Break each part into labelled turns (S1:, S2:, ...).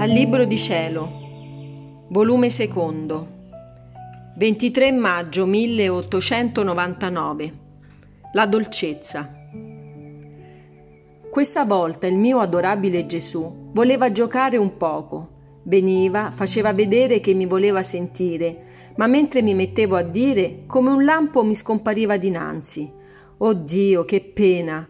S1: Dal Libro di Cielo, volume secondo, 23 maggio 1899. La dolcezza. Questa volta il mio adorabile Gesù voleva giocare un poco. Veniva, faceva vedere che mi voleva sentire, ma mentre mi mettevo a dire, come un lampo mi scompariva dinanzi. Oh Dio, che pena!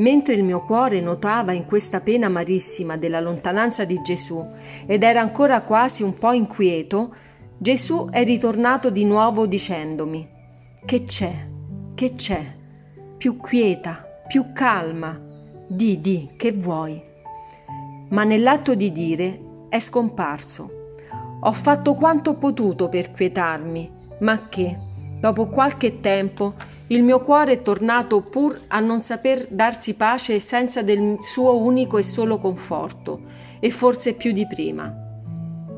S1: Mentre il mio cuore notava in questa pena amarissima della lontananza di Gesù ed era ancora quasi un po' inquieto, Gesù è ritornato di nuovo dicendomi: Che c'è? Che c'è? Più quieta, più calma. Di, di, che vuoi? Ma nell'atto di dire è scomparso. Ho fatto quanto ho potuto per quietarmi, ma che, dopo qualche tempo, il mio cuore è tornato pur a non saper darsi pace senza del suo unico e solo conforto, e forse più di prima.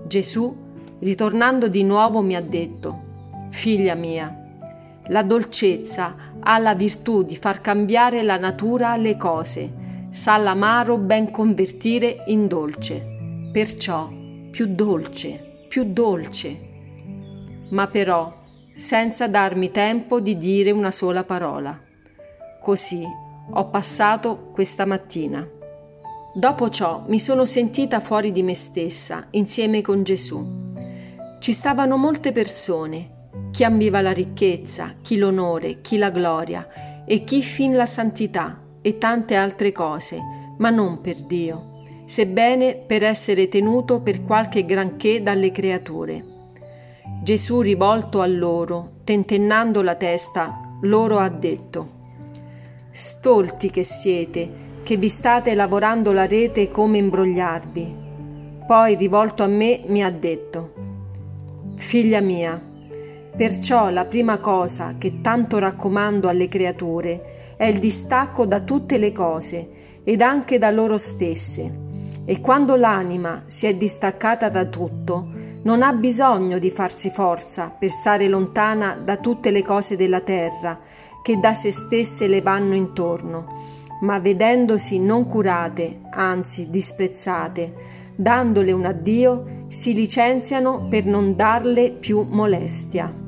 S1: Gesù, ritornando di nuovo, mi ha detto, Figlia mia, la dolcezza ha la virtù di far cambiare la natura alle cose, sa l'amaro ben convertire in dolce, perciò più dolce, più dolce. Ma però senza darmi tempo di dire una sola parola. Così ho passato questa mattina. Dopo ciò mi sono sentita fuori di me stessa, insieme con Gesù. Ci stavano molte persone, chi ambiva la ricchezza, chi l'onore, chi la gloria e chi fin la santità e tante altre cose, ma non per Dio, sebbene per essere tenuto per qualche granché dalle creature. Gesù rivolto a loro, tentennando la testa, loro ha detto, Stolti che siete, che vi state lavorando la rete come imbrogliarvi. Poi, rivolto a me, mi ha detto, Figlia mia, perciò la prima cosa che tanto raccomando alle creature è il distacco da tutte le cose ed anche da loro stesse. E quando l'anima si è distaccata da tutto, non ha bisogno di farsi forza per stare lontana da tutte le cose della terra che da se stesse le vanno intorno, ma vedendosi non curate, anzi disprezzate, dandole un addio, si licenziano per non darle più molestia.